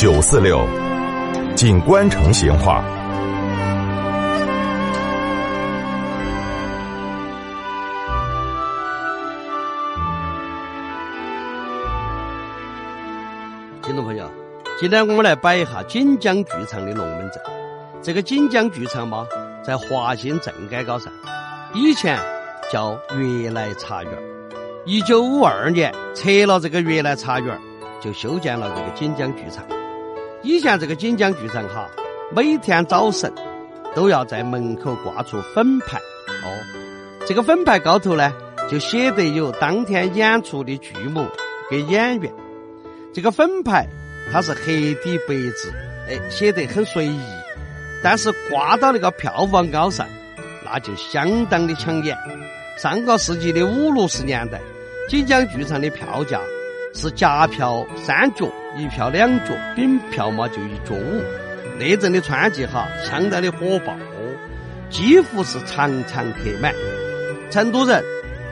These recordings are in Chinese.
九四六，锦官城闲话。听众朋友，今天我们来摆一下锦江剧场的龙门阵。这个锦江剧场嘛，在华新镇街高上，以前叫悦来茶园。一九五二年拆了这个悦来茶园，就修建了这个锦江剧场。以前这个锦江剧场哈，每天早晨都要在门口挂出粉牌哦。这个粉牌高头呢，就写得有当天演出的剧目跟演员。这个粉牌它是黑底白字，哎，写得很随意，但是挂到那个票房高上，那就相当的抢眼。上个世纪的五六十年代，锦江剧场的票价是夹票三角，一票两角，饼票嘛就一角五。那阵的川剧哈，相当的火爆，几乎是场场客满。成都人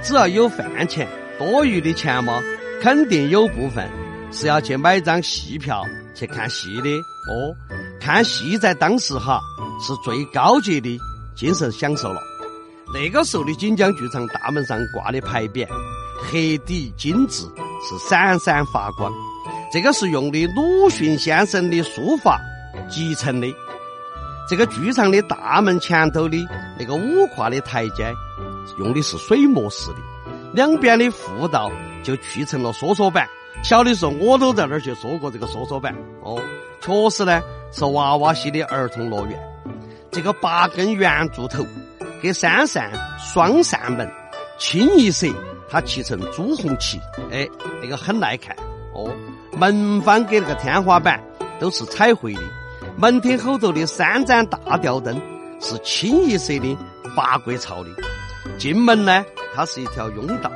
只要有饭钱，多余的钱嘛，肯定有部分。是要去买张戏票去看戏的哦，看戏在当时哈是最高级的精神享受了。那个时候的锦江剧场大门上挂的牌匾，黑底金字是闪闪发光，这个是用的鲁迅先生的书法集成的。这个剧场的大门前头的那个五跨的台阶，用的是水磨石的，两边的护道就砌成了梭梭板。小的时候，我都在那儿去坐过这个梭梭板哦，确实呢是娃娃系的儿童乐园。这个八根圆柱头跟三扇双扇门，清一色它砌成朱红旗，哎，那个很耐看哦。门方跟那个天花板都是彩绘的，门厅后头的三盏大吊灯是清一色的法国朝的。进门呢，它是一条甬道，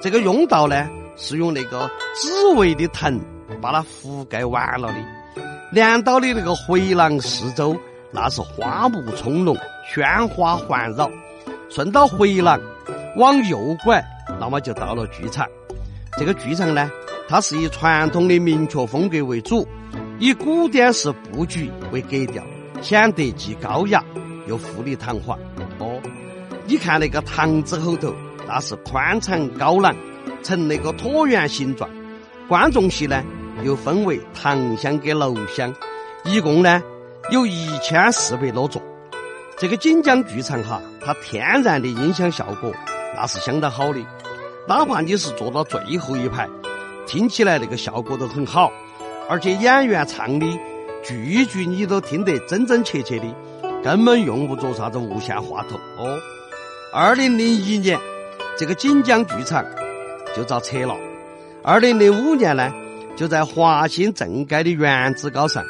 这个甬道呢。是用那个紫薇的藤把它覆盖完了的，连到的那个回廊四周，那是花木葱茏，喧哗环绕。顺到回廊往右拐，那么就到了剧场。这个剧场呢，它是以传统的明确风格为主，以古典式布局为格调，显得既高雅又富丽堂皇。哦，你看那个堂子后头，那是宽敞高廊。呈那个椭圆形状，观众席呢又分为堂厢跟楼厢，一共呢有一千四百多座。这个锦江剧场哈，它天然的音响效果那是相当好的，哪怕你是坐到最后一排，听起来那个效果都很好，而且演员唱的句句你都听得真真切切的，根本用不着啥子无线话筒哦。二零零一年，这个锦江剧场。就遭拆了。二零零五年呢，就在华新正街的原址高上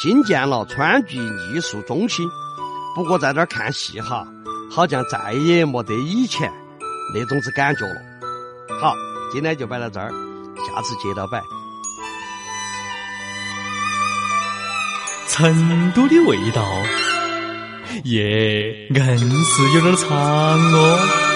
新建了川剧艺术中心。不过在那儿看戏哈，好像再也没得以前那种子感觉了。好，今天就摆到这儿，下次接到摆。成都的味道，耶，硬是有点长哦。